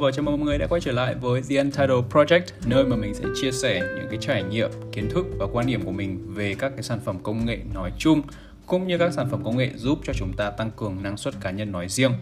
và chào mừng mọi người đã quay trở lại với The Untitled Project, nơi mà mình sẽ chia sẻ những cái trải nghiệm, kiến thức và quan điểm của mình về các cái sản phẩm công nghệ nói chung cũng như các sản phẩm công nghệ giúp cho chúng ta tăng cường năng suất cá nhân nói riêng.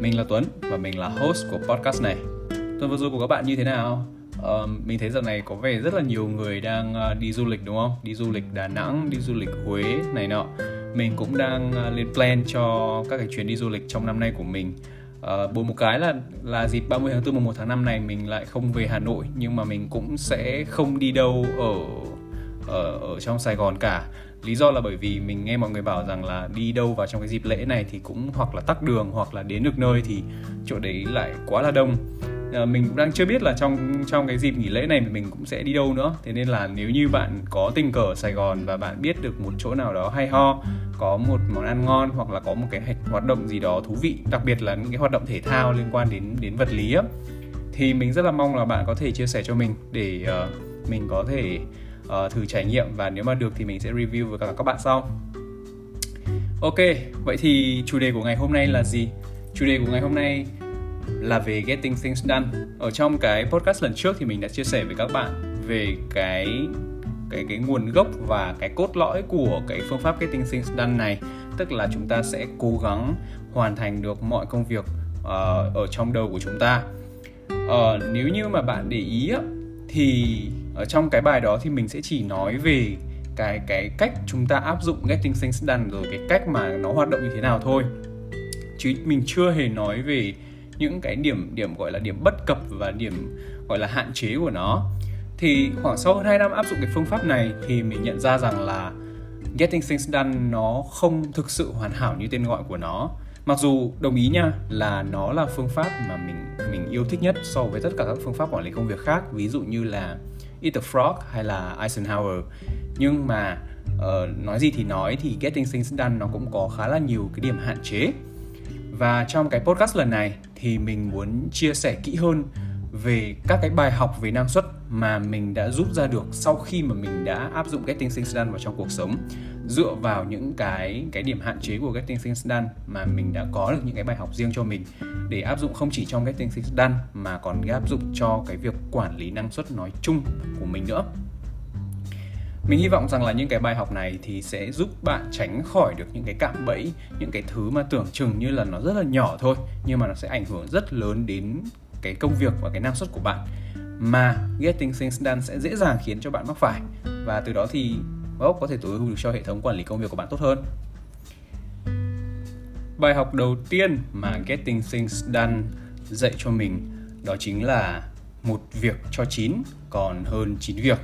Mình là Tuấn và mình là host của podcast này. Tuần vừa rồi của các bạn như thế nào? Uh, mình thấy giờ này có vẻ rất là nhiều người đang uh, đi du lịch đúng không? Đi du lịch Đà Nẵng, đi du lịch Huế này nọ. Mình cũng đang uh, lên plan cho các cái chuyến đi du lịch trong năm nay của mình Uh, một cái là là dịp 30 tháng 4 mùng 1 tháng 5 này mình lại không về Hà Nội nhưng mà mình cũng sẽ không đi đâu ở ở ở trong Sài Gòn cả. Lý do là bởi vì mình nghe mọi người bảo rằng là đi đâu vào trong cái dịp lễ này thì cũng hoặc là tắc đường hoặc là đến được nơi thì chỗ đấy lại quá là đông Ờ, mình cũng đang chưa biết là trong trong cái dịp nghỉ lễ này mình cũng sẽ đi đâu nữa. Thế nên là nếu như bạn có tình cờ ở Sài Gòn và bạn biết được một chỗ nào đó hay ho có một món ăn ngon hoặc là có một cái hoạt động gì đó thú vị đặc biệt là những cái hoạt động thể thao liên quan đến đến vật lý á thì mình rất là mong là bạn có thể chia sẻ cho mình để uh, mình có thể uh, thử trải nghiệm và nếu mà được thì mình sẽ review với các các bạn sau. Ok vậy thì chủ đề của ngày hôm nay là gì? Chủ đề của ngày hôm nay là về getting things done. Ở trong cái podcast lần trước thì mình đã chia sẻ với các bạn về cái cái cái nguồn gốc và cái cốt lõi của cái phương pháp getting things done này. Tức là chúng ta sẽ cố gắng hoàn thành được mọi công việc uh, ở trong đầu của chúng ta. Uh, nếu như mà bạn để ý á, thì ở trong cái bài đó thì mình sẽ chỉ nói về cái cái cách chúng ta áp dụng getting things done rồi cái cách mà nó hoạt động như thế nào thôi. Chứ mình chưa hề nói về những cái điểm điểm gọi là điểm bất cập và điểm gọi là hạn chế của nó. Thì khoảng sau hơn 2 năm áp dụng cái phương pháp này thì mình nhận ra rằng là Getting Things Done nó không thực sự hoàn hảo như tên gọi của nó. Mặc dù đồng ý nha là nó là phương pháp mà mình mình yêu thích nhất so với tất cả các phương pháp quản lý công việc khác ví dụ như là Eat the Frog hay là Eisenhower. Nhưng mà uh, nói gì thì nói thì Getting Things Done nó cũng có khá là nhiều cái điểm hạn chế và trong cái podcast lần này thì mình muốn chia sẻ kỹ hơn về các cái bài học về năng suất mà mình đã rút ra được sau khi mà mình đã áp dụng Getting Things Done vào trong cuộc sống. Dựa vào những cái cái điểm hạn chế của Getting Things Done mà mình đã có được những cái bài học riêng cho mình để áp dụng không chỉ trong Getting Things Done mà còn áp dụng cho cái việc quản lý năng suất nói chung của mình nữa mình hy vọng rằng là những cái bài học này thì sẽ giúp bạn tránh khỏi được những cái cạm bẫy những cái thứ mà tưởng chừng như là nó rất là nhỏ thôi nhưng mà nó sẽ ảnh hưởng rất lớn đến cái công việc và cái năng suất của bạn. Mà getting things done sẽ dễ dàng khiến cho bạn mắc phải và từ đó thì well, có thể tối ưu được cho hệ thống quản lý công việc của bạn tốt hơn. Bài học đầu tiên mà getting things done dạy cho mình đó chính là một việc cho chín còn hơn chín việc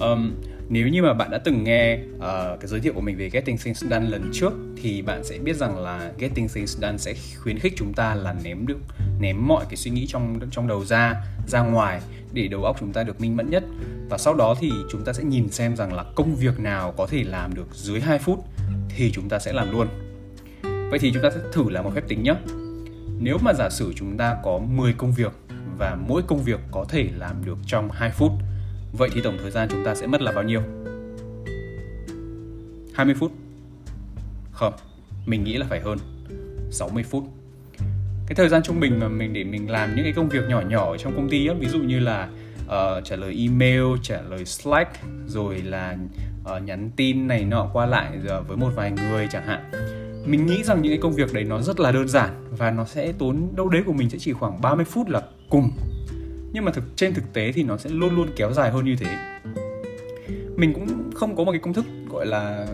um, nếu như mà bạn đã từng nghe uh, cái giới thiệu của mình về Getting Things Done lần trước thì bạn sẽ biết rằng là Getting Things Done sẽ khuyến khích chúng ta là ném được ném mọi cái suy nghĩ trong trong đầu ra ra ngoài để đầu óc chúng ta được minh mẫn nhất và sau đó thì chúng ta sẽ nhìn xem rằng là công việc nào có thể làm được dưới 2 phút thì chúng ta sẽ làm luôn. Vậy thì chúng ta sẽ thử làm một phép tính nhé. Nếu mà giả sử chúng ta có 10 công việc và mỗi công việc có thể làm được trong 2 phút Vậy thì tổng thời gian chúng ta sẽ mất là bao nhiêu? 20 phút? Không, mình nghĩ là phải hơn 60 phút Cái thời gian trung bình mà mình để mình làm những cái công việc nhỏ nhỏ trong công ty á, Ví dụ như là uh, trả lời email, trả lời Slack Rồi là uh, nhắn tin này nọ qua lại ờ, với một vài người chẳng hạn mình nghĩ rằng những cái công việc đấy nó rất là đơn giản và nó sẽ tốn đâu đấy của mình sẽ chỉ khoảng 30 phút là cùng nhưng mà thực trên thực tế thì nó sẽ luôn luôn kéo dài hơn như thế. Mình cũng không có một cái công thức gọi là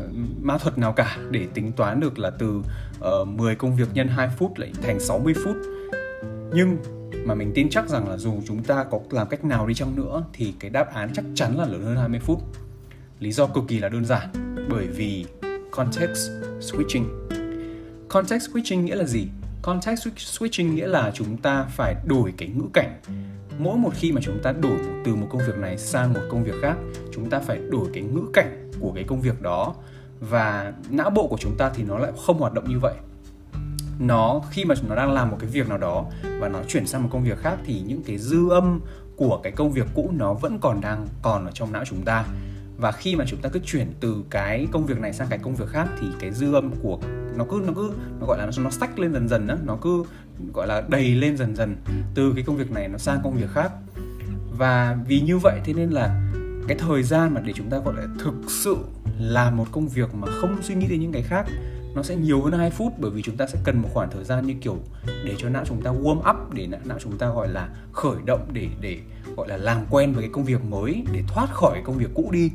ma thuật nào cả để tính toán được là từ ờ, uh, 10 công việc nhân 2 phút lại thành 60 phút. Nhưng mà mình tin chắc rằng là dù chúng ta có làm cách nào đi chăng nữa thì cái đáp án chắc chắn là lớn hơn 20 phút. Lý do cực kỳ là đơn giản bởi vì context switching. Context switching nghĩa là gì? Context switching nghĩa là chúng ta phải đổi cái ngữ cảnh mỗi một khi mà chúng ta đổi từ một công việc này sang một công việc khác chúng ta phải đổi cái ngữ cảnh của cái công việc đó. Và não bộ của chúng ta thì nó lại không hoạt động như vậy. Nó khi mà nó đang làm một cái việc nào đó và nó chuyển sang một công việc khác thì những cái dư âm của cái công việc cũ nó vẫn còn đang còn ở trong não chúng ta. Và khi mà chúng ta cứ chuyển từ cái công việc này sang cái công việc khác thì cái dư âm của nó cứ nó cứ nó gọi là nó, nó sách lên dần dần đó nó cứ gọi là đầy lên dần dần từ cái công việc này nó sang công việc khác. Và vì như vậy thế nên là cái thời gian mà để chúng ta gọi là thực sự làm một công việc mà không suy nghĩ đến những cái khác, nó sẽ nhiều hơn 2 phút, bởi vì chúng ta sẽ cần một khoảng thời gian như kiểu để cho não chúng ta warm up, để não chúng ta gọi là khởi động, để để gọi là làm quen với cái công việc mới, để thoát khỏi công việc cũ đi.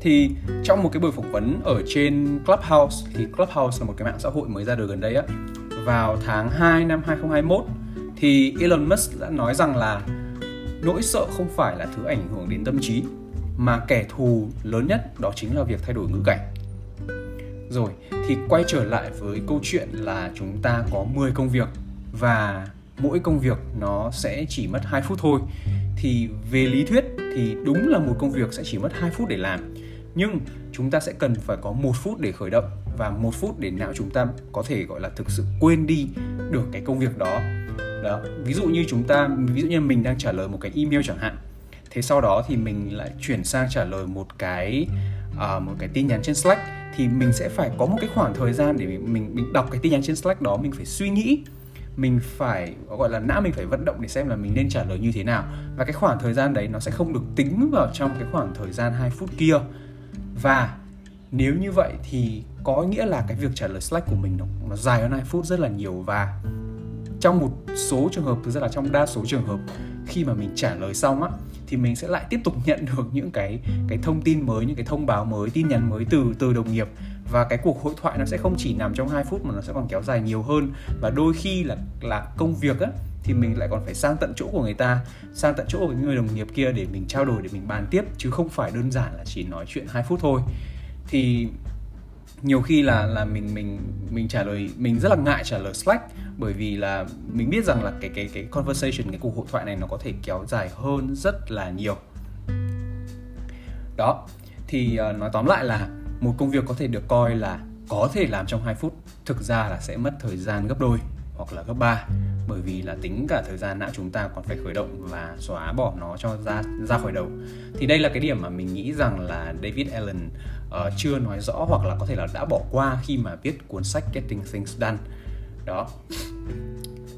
Thì trong một cái buổi phỏng vấn ở trên Clubhouse, thì Clubhouse là một cái mạng xã hội mới ra đời gần đây á vào tháng 2 năm 2021 thì Elon Musk đã nói rằng là nỗi sợ không phải là thứ ảnh hưởng đến tâm trí mà kẻ thù lớn nhất đó chính là việc thay đổi ngữ cảnh. Rồi, thì quay trở lại với câu chuyện là chúng ta có 10 công việc và mỗi công việc nó sẽ chỉ mất 2 phút thôi. Thì về lý thuyết thì đúng là một công việc sẽ chỉ mất 2 phút để làm. Nhưng chúng ta sẽ cần phải có một phút để khởi động và một phút để não chúng ta có thể gọi là thực sự quên đi được cái công việc đó. Đó ví dụ như chúng ta ví dụ như mình đang trả lời một cái email chẳng hạn thế sau đó thì mình lại chuyển sang trả lời một cái uh, một cái tin nhắn trên Slack thì mình sẽ phải có một cái khoảng thời gian để mình mình, mình đọc cái tin nhắn trên Slack đó mình phải suy nghĩ mình phải gọi là não mình phải vận động để xem là mình nên trả lời như thế nào. Và cái khoảng thời gian đấy nó sẽ không được tính vào trong cái khoảng thời gian 2 phút kia. Và nếu như vậy thì có nghĩa là cái việc trả lời Slack của mình nó, nó dài hơn 2 phút rất là nhiều và trong một số trường hợp thực ra là trong đa số trường hợp khi mà mình trả lời xong á thì mình sẽ lại tiếp tục nhận được những cái cái thông tin mới những cái thông báo mới tin nhắn mới từ từ đồng nghiệp. Và cái cuộc hội thoại nó sẽ không chỉ nằm trong 2 phút mà nó sẽ còn kéo dài nhiều hơn. Và đôi khi là là công việc á thì mình lại còn phải sang tận chỗ của người ta sang tận chỗ của người đồng nghiệp kia để mình trao đổi để mình bàn tiếp chứ không phải đơn giản là chỉ nói chuyện 2 phút thôi thì nhiều khi là là mình mình mình trả lời mình rất là ngại trả lời Slack bởi vì là mình biết rằng là cái cái cái conversation cái cuộc hội thoại này nó có thể kéo dài hơn rất là nhiều. Đó thì uh, nói tóm lại là một công việc có thể được coi là có thể làm trong 2 phút thực ra là sẽ mất thời gian gấp đôi hoặc là gấp 3 bởi vì là tính cả thời gian não chúng ta còn phải khởi động và xóa bỏ nó cho ra ra khỏi đầu. Thì đây là cái điểm mà mình nghĩ rằng là David Allen uh, chưa nói rõ hoặc là có thể là đã bỏ qua khi mà viết cuốn sách Getting Things Done. Đó.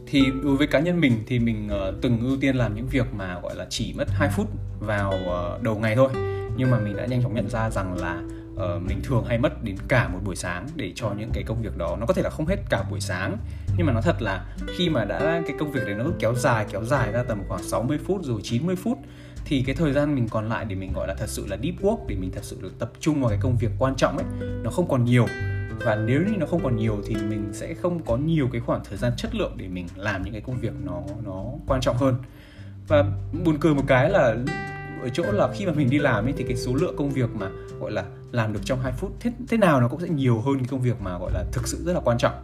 Thì đối với cá nhân mình thì mình uh, từng ưu tiên làm những việc mà gọi là chỉ mất 2 phút vào uh, đầu ngày thôi. Nhưng mà mình đã nhanh chóng nhận ra rằng là uh, mình thường hay mất đến cả một buổi sáng để cho những cái công việc đó. Nó có thể là không hết cả buổi sáng nhưng mà nó thật là khi mà đã cái công việc đấy nó kéo dài kéo dài ra tầm khoảng 60 phút rồi 90 phút thì cái thời gian mình còn lại để mình gọi là thật sự là deep work để mình thật sự được tập trung vào cái công việc quan trọng ấy nó không còn nhiều. Và nếu như nó không còn nhiều thì mình sẽ không có nhiều cái khoảng thời gian chất lượng để mình làm những cái công việc nó nó quan trọng hơn. Và buồn cười một cái là ở chỗ là khi mà mình đi làm ấy thì cái số lượng công việc mà gọi là làm được trong 2 phút thế, thế nào nó cũng sẽ nhiều hơn cái công việc mà gọi là thực sự rất là quan trọng.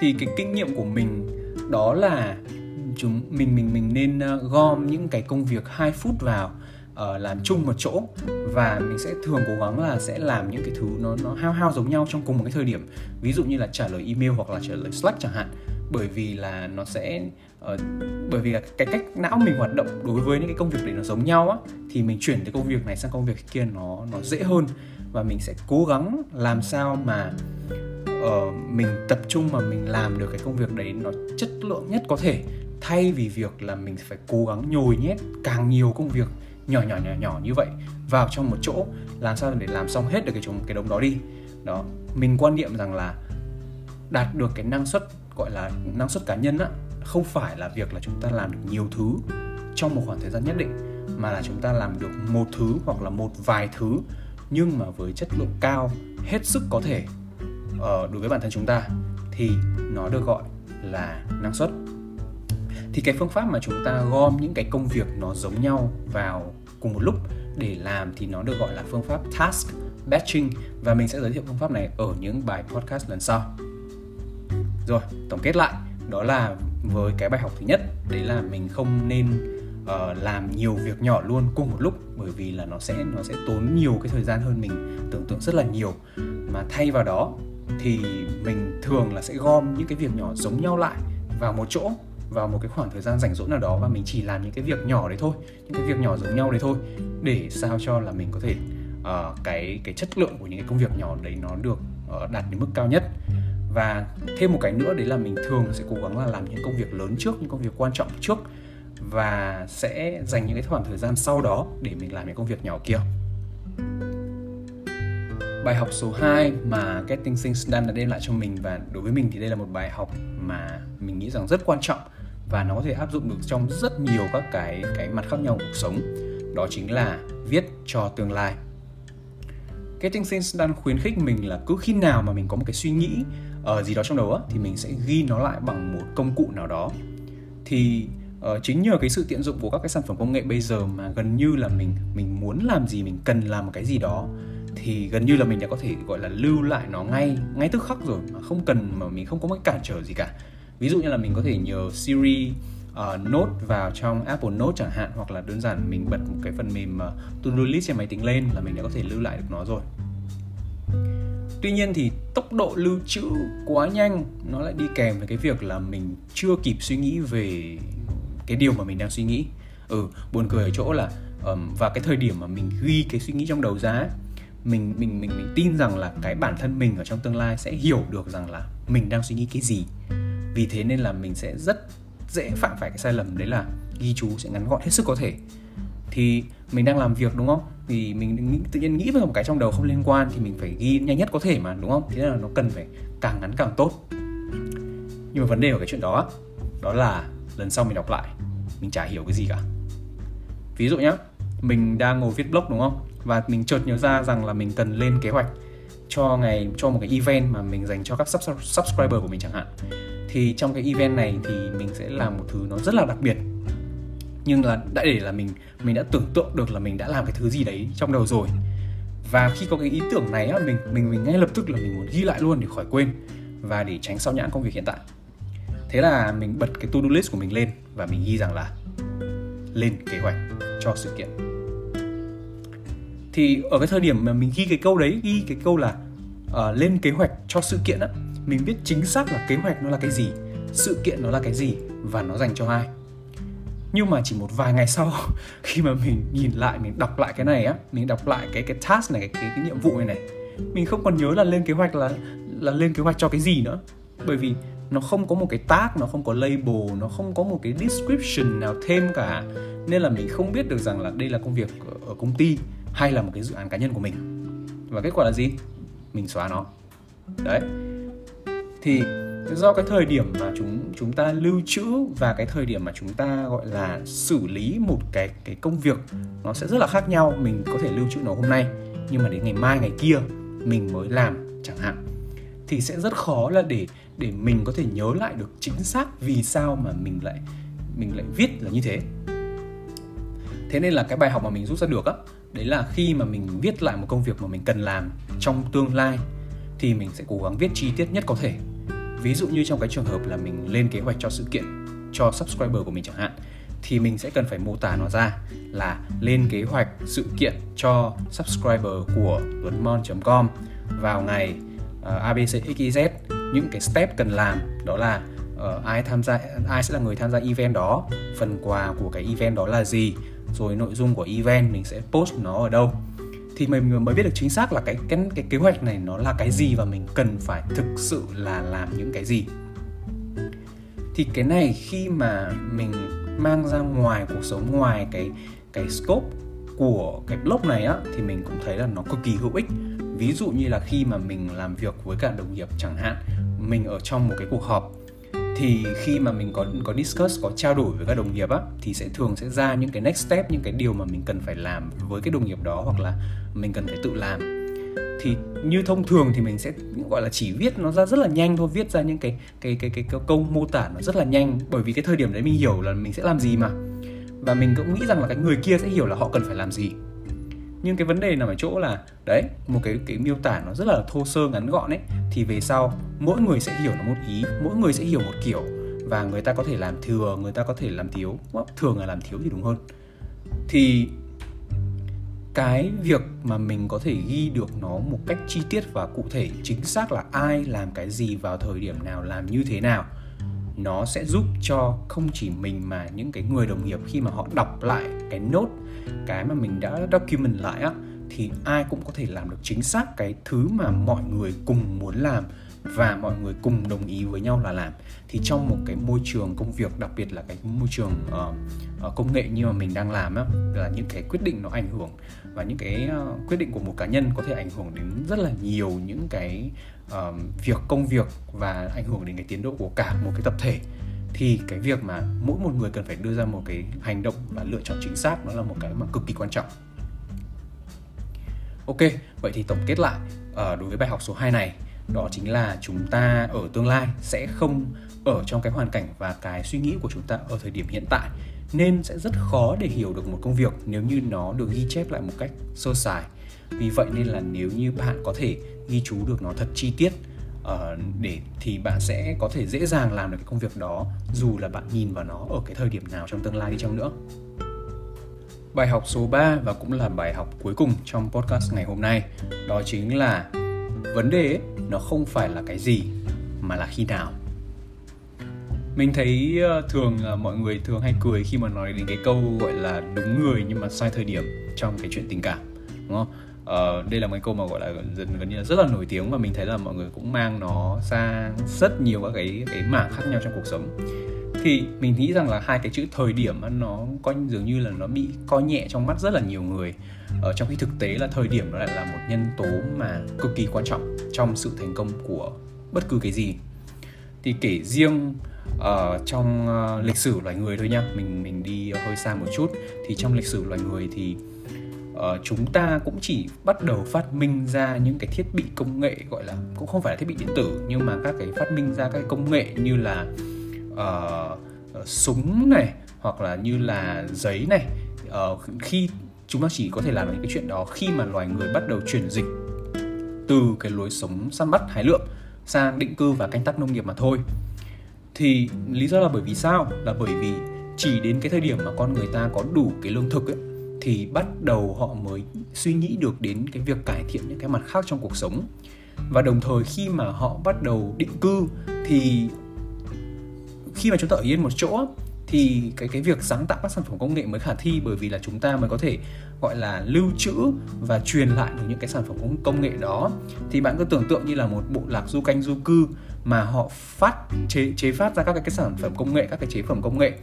Thì cái kinh nghiệm của mình đó là chúng mình mình mình nên ờ, gom những cái công việc 2 phút vào uh, làm chung một chỗ và mình sẽ thường cố gắng là sẽ làm những cái thứ nó nó hao hao giống nhau trong cùng một cái thời điểm. Ví dụ như là trả lời email hoặc là trả lời slack chẳng hạn bởi vì là nó sẽ uh, bởi vì là cái cách não mình hoạt động đối với những cái công việc đấy nó giống nhau á thì mình chuyển từ công việc này sang công việc kia nó nó dễ hơn. Và mình sẽ cố gắng làm sao mà uh, mình tập trung mà mình làm được cái công việc đấy nó chất lượng nhất có thể. Thay vì việc là mình phải cố gắng nhồi nhét càng nhiều công việc nhỏ nhỏ nhỏ nhỏ như vậy vào trong một chỗ làm sao để làm xong hết được cái chúng cái đống đó đi. Đó mình quan niệm rằng là đạt được cái năng suất gọi là năng suất cá nhân á không phải là việc là chúng ta làm được nhiều thứ trong một khoảng thời gian nhất định mà là chúng ta làm được một thứ hoặc là một vài thứ nhưng mà với chất lượng cao hết sức có thể. Ờ, đối với bản thân chúng ta thì nó được gọi là năng suất. Thì cái phương pháp mà chúng ta gom những cái công việc nó giống nhau vào cùng một lúc để làm thì nó được gọi là phương pháp task batching. Và mình sẽ giới thiệu phương pháp này ở những bài podcast lần sau rồi tổng kết lại đó là với cái bài học thứ nhất đấy là mình không nên uh, làm nhiều việc nhỏ luôn cùng một lúc bởi vì là nó sẽ nó sẽ tốn nhiều cái thời gian hơn mình tưởng tượng rất là nhiều. Mà thay vào đó thì mình thường là sẽ gom những cái việc nhỏ giống nhau lại vào một chỗ vào một cái khoảng thời gian rảnh rỗi nào đó và mình chỉ làm những cái việc nhỏ đấy thôi những cái việc nhỏ giống nhau đấy thôi để sao cho là mình có thể uh, cái cái chất lượng của những cái công việc nhỏ đấy nó được uh, đạt đến mức cao nhất và thêm một cái nữa, đấy là mình thường sẽ cố gắng là làm những công việc lớn trước, những công việc quan trọng trước và sẽ dành những cái khoảng thời gian sau đó để mình làm những công việc nhỏ kia. Bài học số 2 mà Getting Things Done đã đem lại cho mình và đối với mình thì đây là một bài học mà mình nghĩ rằng rất quan trọng và nó có thể áp dụng được trong rất nhiều các cái cái mặt khác nhau của cuộc sống. Đó chính là viết cho tương lai. Getting Things Done khuyến khích mình là cứ khi nào mà mình có một cái suy nghĩ uh, gì đó trong đầu á, thì mình sẽ ghi nó lại bằng một công cụ nào đó. Thì uh, chính nhờ cái sự tiện dụng của các cái sản phẩm công nghệ bây giờ mà gần như là mình mình muốn làm gì mình cần làm một cái gì đó thì gần như là mình đã có thể gọi là lưu lại nó ngay ngay tức khắc rồi mà không cần mà mình không có cái cản trở gì cả. Ví dụ như là mình có thể nhờ Siri ờ, uh, Note vào trong Apple Note chẳng hạn hoặc là đơn giản mình bật một cái phần mềm uh, to-do list trên máy tính lên là mình đã có thể lưu lại được nó rồi. Tuy nhiên thì tốc độ lưu trữ quá nhanh nó lại đi kèm với cái việc là mình chưa kịp suy nghĩ về cái điều mà mình đang suy nghĩ. Ừ, buồn cười ở chỗ là um, và cái thời điểm mà mình ghi cái suy nghĩ trong đầu ra mình mình mình mình tin rằng là cái bản thân mình ở trong tương lai sẽ hiểu được rằng là mình đang suy nghĩ cái gì vì thế nên là mình sẽ rất dễ phạm phải cái sai lầm đấy là ghi chú sẽ ngắn gọn hết sức có thể thì mình đang làm việc đúng không? Thì mình nghĩ, tự nhiên nghĩ về một cái trong đầu không liên quan thì mình phải ghi nhanh nhất có thể mà đúng không? Thế là nó cần phải càng ngắn càng tốt. Nhưng mà vấn đề của cái chuyện đó đó là lần sau mình đọc lại mình chả hiểu cái gì cả. Ví dụ nhá mình đang ngồi viết blog đúng không? Và mình chợt nhớ ra rằng là mình cần lên kế hoạch cho ngày cho một cái event mà mình dành cho các subscriber của mình chẳng hạn. Thì trong cái event này thì mình sẽ làm một thứ nó rất là đặc biệt nhưng là đã để là mình mình đã tưởng tượng được là mình đã làm cái thứ gì đấy trong đầu rồi. Và khi có cái ý tưởng này á mình mình mình ngay lập tức là mình muốn ghi lại luôn để khỏi quên và để tránh sao nhãn công việc hiện tại. Thế là mình bật cái to do list của mình lên và mình ghi rằng là lên kế hoạch cho sự kiện. Thì ở cái thời điểm mà mình ghi cái câu đấy ghi cái câu là uh, lên kế hoạch cho sự kiện á mình biết chính xác là kế hoạch nó là cái gì sự kiện nó là cái gì và nó dành cho ai nhưng mà chỉ một vài ngày sau khi mà mình nhìn lại mình đọc lại cái này á mình đọc lại cái cái task này cái, cái, cái nhiệm vụ này này mình không còn nhớ là lên kế hoạch là là lên kế hoạch cho cái gì nữa. Bởi vì nó không có một cái tag nó không có label nó không có một cái description nào thêm cả. Nên là mình không biết được rằng là đây là công việc ở công ty hay là một cái dự án cá nhân của mình. Và kết quả là gì? Mình xóa nó. Đấy. Thì do cái thời điểm mà chúng chúng ta lưu trữ và cái thời điểm mà chúng ta gọi là xử lý một cái cái công việc nó sẽ rất là khác nhau, mình có thể lưu trữ nó hôm nay, nhưng mà đến ngày mai, ngày kia mình mới làm chẳng hạn. Thì sẽ rất khó là để để mình có thể nhớ lại được chính xác vì sao mà mình lại mình lại viết là như thế. Thế nên là cái bài học mà mình rút ra được á, đấy là khi mà mình viết lại một công việc mà mình cần làm trong tương lai thì mình sẽ cố gắng viết chi tiết nhất có thể ví dụ như trong cái trường hợp là mình lên kế hoạch cho sự kiện cho subscriber của mình chẳng hạn thì mình sẽ cần phải mô tả nó ra là lên kế hoạch sự kiện cho subscriber của tuấn.com vào ngày ờ, uh, abcxyz những cái step cần làm đó là uh, ai tham gia ai sẽ là người tham gia event đó phần quà của cái event đó là gì rồi nội dung của event mình sẽ post nó ở đâu thì mình mới biết được chính xác là cái cái cái kế hoạch này nó là cái gì và mình cần phải thực sự là làm những cái gì. Thì cái này khi mà mình mang ra ngoài cuộc sống, ngoài cái cái scope của cái blog này á, thì mình cũng thấy là nó cực kỳ hữu ích. Ví dụ như là khi mà mình làm việc với cả đồng nghiệp chẳng hạn, mình ở trong một cái cuộc họp thì khi mà mình có có discuss có trao đổi với các đồng nghiệp á thì sẽ thường sẽ ra những cái next step những cái điều mà mình cần phải làm với cái đồng nghiệp đó hoặc là mình cần phải tự làm. Thì như thông thường thì mình sẽ gọi là chỉ viết nó ra rất là nhanh thôi viết ra những cái cái cái cái, cái câu mô tả nó rất là nhanh. Bởi vì cái thời điểm đấy mình hiểu là mình sẽ làm gì mà. Và mình cũng nghĩ rằng là cái người kia sẽ hiểu là họ cần phải làm gì nhưng cái vấn đề nằm ở chỗ là, đấy, một cái cái miêu tả nó rất là thô sơ ngắn gọn ấy, thì về sau mỗi người sẽ hiểu nó một ý, mỗi người sẽ hiểu một kiểu và người ta có thể làm thừa, người ta có thể làm thiếu. Thường là làm thiếu thì đúng hơn. Thì cái việc mà mình có thể ghi được nó một cách chi tiết và cụ thể, chính xác là ai làm cái gì vào thời điểm nào, làm như thế nào nó sẽ giúp cho không chỉ mình mà những cái người đồng nghiệp khi mà họ đọc lại cái nốt cái mà mình đã document lại á thì ai cũng có thể làm được chính xác cái thứ mà mọi người cùng muốn làm và mọi người cùng đồng ý với nhau là làm. Thì trong một cái môi trường công việc đặc biệt là cái môi trường uh, uh, công nghệ như mà mình đang làm á là những cái quyết định nó ảnh hưởng và những cái uh, quyết định của một cá nhân có thể ảnh hưởng đến rất là nhiều những cái um, việc công việc và ảnh hưởng đến cái tiến độ của cả một cái tập thể thì cái việc mà mỗi một người cần phải đưa ra một cái hành động và lựa chọn chính xác nó là một cái mà cực kỳ quan trọng. Ok, vậy thì tổng kết lại uh, đối với bài học số 2 này đó chính là chúng ta ở tương lai sẽ không ở trong cái hoàn cảnh và cái suy nghĩ của chúng ta ở thời điểm hiện tại nên sẽ rất khó để hiểu được một công việc nếu như nó được ghi chép lại một cách sơ sài vì vậy nên là nếu như bạn có thể ghi chú được nó thật chi tiết uh, để thì bạn sẽ có thể dễ dàng làm được cái công việc đó dù là bạn nhìn vào nó ở cái thời điểm nào trong tương lai đi chăng nữa. Bài học số 3 và cũng là bài học cuối cùng trong podcast ngày hôm nay đó chính là vấn đề ấy, nó không phải là cái gì mà là khi nào. Mình thấy ờ, thường mọi người thường hay cười khi mà nói đến cái câu gọi là đúng người nhưng mà sai thời điểm trong cái chuyện tình cảm đúng không? Uh, đây là một câu mà gọi là gần, gần như là rất là nổi tiếng và mình thấy là mọi người cũng mang nó sang rất nhiều các cái cái mảng khác nhau trong cuộc sống. Thì mình nghĩ rằng là hai cái chữ thời điểm nó coi dường như là nó bị coi nhẹ trong mắt rất là nhiều người. Ở trong khi thực tế là thời điểm nó lại là một nhân tố mà cực kỳ quan trọng trong sự thành công của bất cứ cái gì. Thì kể riêng uh, trong uh, lịch sử loài người thôi nhá mình mình đi hơi xa một chút. Thì trong lịch sử loài người thì uh, chúng ta cũng chỉ bắt đầu phát minh ra những cái thiết bị công nghệ gọi là cũng không phải là thiết bị điện tử nhưng mà các cái phát minh ra các cái công nghệ như là uh, súng này hoặc là như là giấy này. Uh, khi chúng ta chỉ có thể làm được những cái chuyện đó khi mà loài người bắt đầu chuyển dịch từ cái lối sống săn bắt hái lượm sang định cư và canh tác nông nghiệp mà thôi. Thì lý do là bởi vì sao? Là bởi vì chỉ đến cái thời điểm mà con người ta có đủ cái lương thực ấy, thì bắt đầu họ mới suy nghĩ được đến cái việc cải thiện những cái mặt khác trong cuộc sống. Và đồng thời khi mà họ bắt đầu định cư thì khi mà chúng ta ở yên một chỗ thì cái cái việc sáng tạo các sản phẩm công nghệ mới khả thi bởi vì là chúng ta mới có thể gọi là lưu trữ và truyền lại được những cái sản phẩm công nghệ đó. Thì bạn cứ tưởng tượng như là một bộ lạc du canh du cư mà họ phát chế chế phát ra các cái, cái sản phẩm công nghệ các cái chế phẩm công nghệ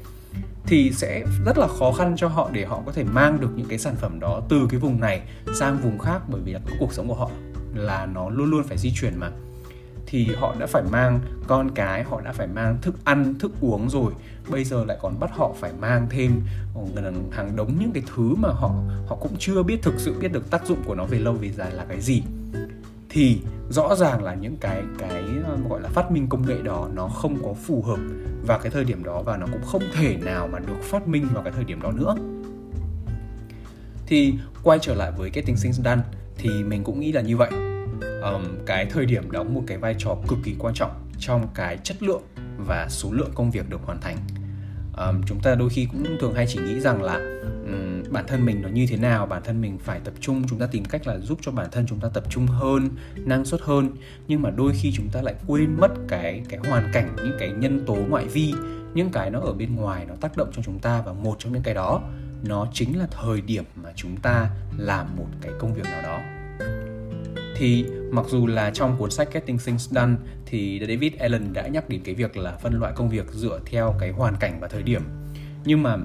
thì sẽ rất là khó khăn cho họ để họ có thể mang được những cái sản phẩm đó từ cái vùng này sang vùng khác bởi vì là cái cuộc sống của họ là nó luôn luôn phải di chuyển mà. Thì họ đã phải mang, con cái họ đã phải mang, thức ăn, thức uống rồi. Bây giờ lại còn bắt họ phải mang thêm ờ, hàng đống những cái thứ mà họ họ cũng chưa biết thực sự biết được tác dụng của nó về lâu về dài là cái gì. Thì rõ ràng là những cái cái um, gọi là phát minh công nghệ đó nó không có phù hợp vào cái thời điểm đó và nó cũng không thể nào mà được phát minh vào cái thời điểm đó nữa. Thì quay trở lại với cái tính sinh đan thì mình cũng nghĩ là như vậy. Um, cái thời điểm đóng một cái vai trò cực kỳ quan trọng trong cái chất lượng và số lượng công việc được hoàn thành. Um, chúng ta đôi khi cũng thường hay chỉ nghĩ rằng là bản thân mình nó như thế nào, bản thân mình phải tập trung, chúng ta tìm cách là giúp cho bản thân chúng ta tập trung hơn, năng suất hơn. Nhưng mà đôi khi chúng ta lại quên mất cái cái hoàn cảnh, những cái nhân tố ngoại vi, những cái nó ở bên ngoài nó tác động cho chúng ta và một trong những cái đó nó chính là thời điểm mà chúng ta làm một cái công việc nào đó. Thì mặc dù là trong cuốn sách Getting Things Done thì David Allen đã nhắc đến cái việc là phân loại công việc dựa theo cái hoàn cảnh và thời điểm. Nhưng mà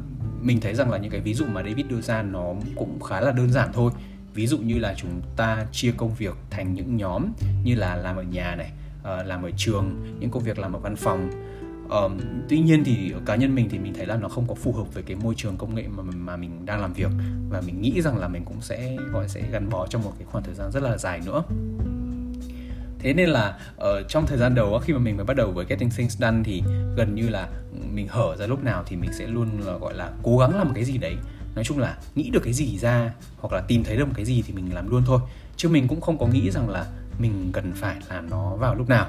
mình thấy rằng là những cái ví dụ mà David đưa ra nó cũng khá là đơn giản thôi. Ví dụ như là chúng ta chia công việc thành những nhóm như là làm ở nhà này ờ, làm ở trường những công việc làm ở văn phòng. Um, tuy nhiên thì cá nhân mình thì mình thấy là nó không có phù hợp với cái môi trường công nghệ mà mà mình đang làm việc. Và mình nghĩ rằng là mình cũng sẽ gọi sẽ gắn bó trong một cái khoảng thời gian rất là dài nữa thế nên là ở trong thời gian đầu khi mà mình mới bắt đầu với getting things done thì gần như là mình hở ra lúc nào thì mình sẽ luôn là gọi là cố gắng làm một cái gì đấy. Nói chung là nghĩ được cái gì ra hoặc là tìm thấy được một cái gì thì mình làm luôn thôi. Chứ mình cũng không có nghĩ rằng là mình cần phải làm nó vào lúc nào.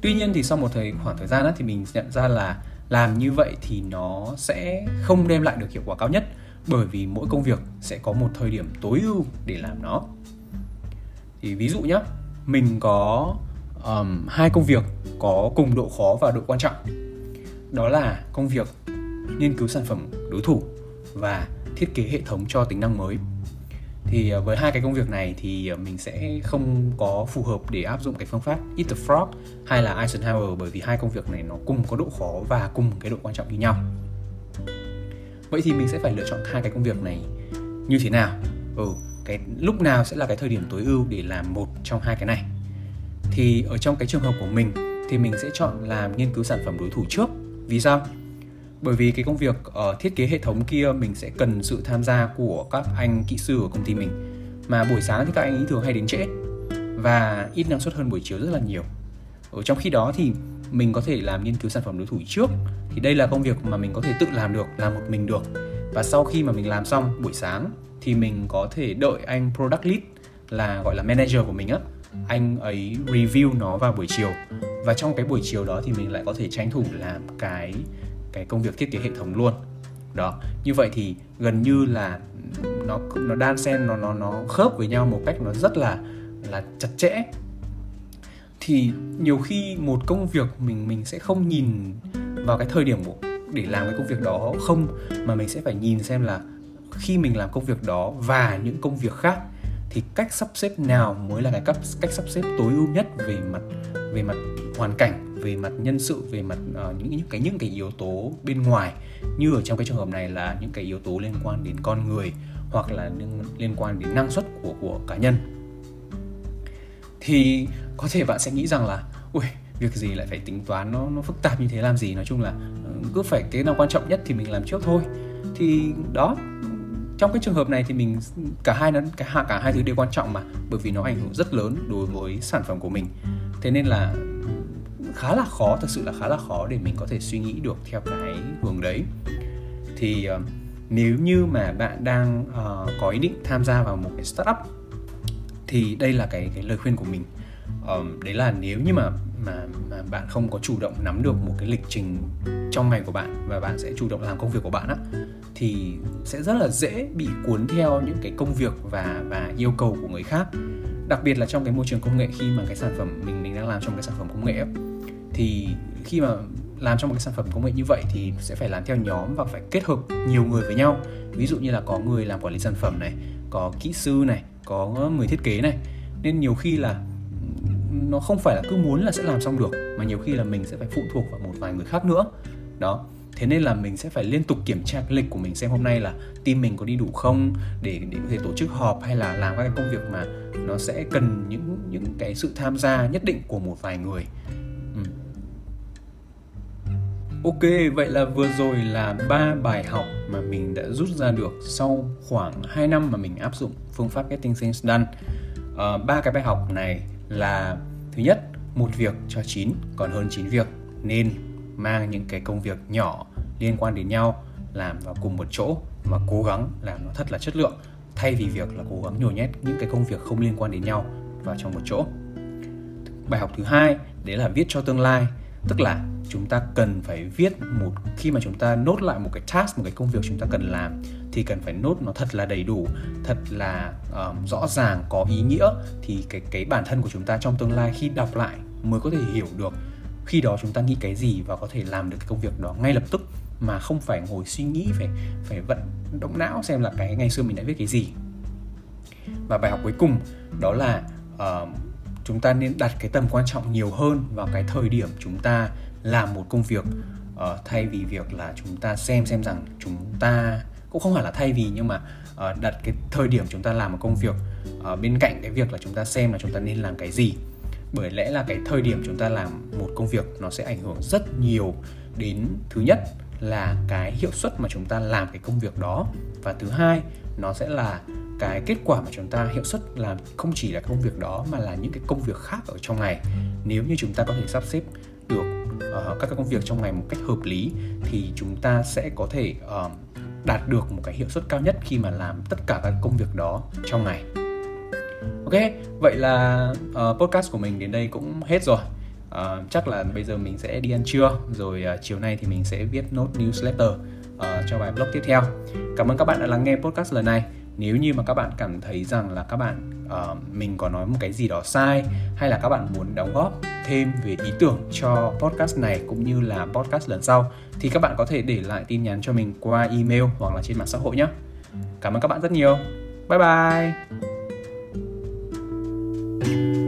Tuy nhiên thì sau một thời khoảng thời gian đó, thì mình nhận ra là làm như vậy thì nó sẽ không đem lại được hiệu quả cao nhất bởi vì mỗi công việc sẽ có một thời điểm tối ưu để làm nó thì ví dụ nhé mình có um, hai công việc có cùng độ khó và độ quan trọng. Đó là công việc nghiên cứu sản phẩm đối thủ và thiết kế hệ thống cho tính năng mới. Thì ờ, với hai cái công việc này thì ờ, mình sẽ không có phù hợp để áp dụng cái phương pháp Eat the Frog hay là Eisenhower bởi vì hai công việc này nó cùng có độ khó và cùng cái độ quan trọng như nhau. Vậy thì mình sẽ phải lựa chọn hai cái công việc này như thế nào? Ừ cái lúc nào sẽ là cái thời điểm tối ưu để làm một trong hai cái này? Thì ở trong cái trường hợp của mình thì mình sẽ chọn làm nghiên cứu sản phẩm đối thủ trước. Vì sao? Bởi vì cái công việc uh, thiết kế hệ thống kia mình sẽ cần sự tham gia của các anh kỹ sư ở công ty mình. Mà buổi sáng thì các anh ấy thường hay đến trễ và ít năng suất hơn buổi chiều rất là nhiều. Ở trong khi đó thì mình có thể làm nghiên cứu sản phẩm đối thủ trước. Thì đây là công việc mà mình có thể tự làm được làm một mình được. Và sau khi mà mình làm xong buổi sáng thì mình có thể đợi anh product lead là, gọi là, manager của mình á. Anh ấy review nó vào buổi chiều. Và trong cái buổi chiều đó thì mình lại có thể tranh thủ làm cái cái công việc thiết kế hệ thống luôn. Đó. Như vậy thì gần như là nó nó đan xen, nó nó nó khớp với nhau một cách nó rất là là chặt chẽ. Thì nhiều khi một công việc mình mình sẽ không nhìn vào cái thời điểm để làm cái công việc đó không, mà mình sẽ phải nhìn xem là khi mình làm công việc đó và những công việc khác thì cách sắp xếp nào mới là cái cách cách sắp xếp tối ưu nhất về mặt về mặt hoàn cảnh về mặt nhân sự về mặt uh, những những cái những cái yếu tố bên ngoài. Như ở trong cái trường hợp này là những cái yếu tố liên quan đến con người hoặc là liên, liên quan đến năng suất của của cá nhân. Thì có thể bạn sẽ nghĩ rằng là ui việc gì lại phải tính toán nó nó phức tạp như thế làm gì? Nói chung là ờ, cứ phải cái nào quan trọng nhất thì mình làm trước thôi. Thì đó trong cái trường hợp này thì mình cả hai nó cả cả hai thứ đều quan trọng mà bởi vì nó ảnh hưởng rất lớn đối với sản phẩm của mình. Thế nên là khá là khó thật sự là khá là khó để mình có thể suy nghĩ được theo cái hướng đấy. Thì uh, nếu như mà bạn đang uh, có ý định tham gia vào một cái startup thì đây là cái cái lời khuyên của mình. Um, đấy là nếu như mà mà mà bạn không có chủ động nắm được một cái lịch trình trong ngày của bạn và bạn sẽ chủ động làm công việc của bạn á thì sẽ rất là dễ bị cuốn theo những cái công việc và và yêu cầu của người khác. Đặc biệt là trong cái môi trường công nghệ khi mà cái sản phẩm mình mình đang làm trong cái sản phẩm công nghệ ấy, thì khi mà làm trong một cái sản phẩm công nghệ như vậy thì sẽ phải làm theo nhóm và phải kết hợp nhiều người với nhau. Ví dụ như là có người làm quản lý sản phẩm này có kỹ sư này có người thiết kế này. Nên nhiều khi là nó không phải là cứ muốn là sẽ làm xong được mà nhiều khi là mình sẽ phải phụ thuộc vào một vài người khác nữa. Đó thế nên là mình sẽ phải liên tục kiểm tra cái lịch của mình xem hôm nay là team mình có đi đủ không để để có thể tổ chức họp hay là làm các cái công việc mà nó sẽ cần những những cái sự tham gia nhất định của một vài người ừ. Ok, vậy là vừa rồi là ba bài học mà mình đã rút ra được sau khoảng 2 năm mà mình áp dụng phương pháp Getting Things Done. Ờ, ba uh, cái bài học này là thứ nhất, một việc cho 9 còn hơn 9 việc nên mang những cái công việc nhỏ liên quan đến nhau làm vào cùng một chỗ và cố gắng làm nó thật là chất lượng thay vì việc là cố gắng nhồi nhét những cái công việc không liên quan đến nhau vào trong một chỗ. Bài học thứ hai đấy là viết cho tương lai. Tức là chúng ta cần phải viết một khi mà chúng ta nốt lại một cái task một cái công việc chúng ta cần làm thì cần phải nốt nó thật là đầy đủ thật là um, rõ ràng có ý nghĩa thì cái cái bản thân của chúng ta trong tương lai khi đọc lại mới có thể hiểu được khi đó chúng ta nghĩ cái gì và có thể làm được cái công việc đó ngay lập tức mà không phải ngồi suy nghĩ phải phải vận động não xem là cái ngày xưa mình đã viết cái gì. Và bài học cuối cùng đó là uh, chúng ta nên đặt cái tầm quan trọng nhiều hơn vào cái thời điểm chúng ta làm một công việc uh, thay vì việc là chúng ta xem xem rằng chúng ta cũng không phải là thay vì nhưng mà uh, đặt cái thời điểm chúng ta làm một công việc uh, bên cạnh cái việc là chúng ta xem là chúng ta nên làm cái gì bởi lẽ là cái thời điểm chúng ta làm một công việc nó sẽ ảnh hưởng rất nhiều đến thứ nhất là cái hiệu suất mà chúng ta làm cái công việc đó. Và thứ hai nó sẽ là cái kết quả mà chúng ta hiệu suất làm không chỉ là công việc đó mà là những cái công việc khác ở trong ngày. Nếu như chúng ta có thể sắp xếp được uh, các cái công việc trong ngày một cách hợp lý thì chúng ta sẽ có thể uh, đạt được một cái hiệu suất cao nhất khi mà làm tất cả các công việc đó trong ngày ok vậy là uh, podcast của mình đến đây cũng hết rồi. Uh, chắc là bây giờ mình sẽ đi ăn trưa rồi uh, chiều nay thì mình sẽ viết nốt newsletter uh, cho bài blog tiếp theo. Cảm ơn các bạn đã lắng nghe podcast lần này. Nếu như mà các bạn cảm thấy rằng là các bạn uh, mình có nói một cái gì đó sai hay là các bạn muốn đóng góp thêm về ý tưởng cho podcast này cũng như là podcast lần sau thì các bạn có thể để lại tin nhắn cho mình qua email hoặc là trên mạng xã hội nhé. Cảm ơn các bạn rất nhiều. Bye bye. thank you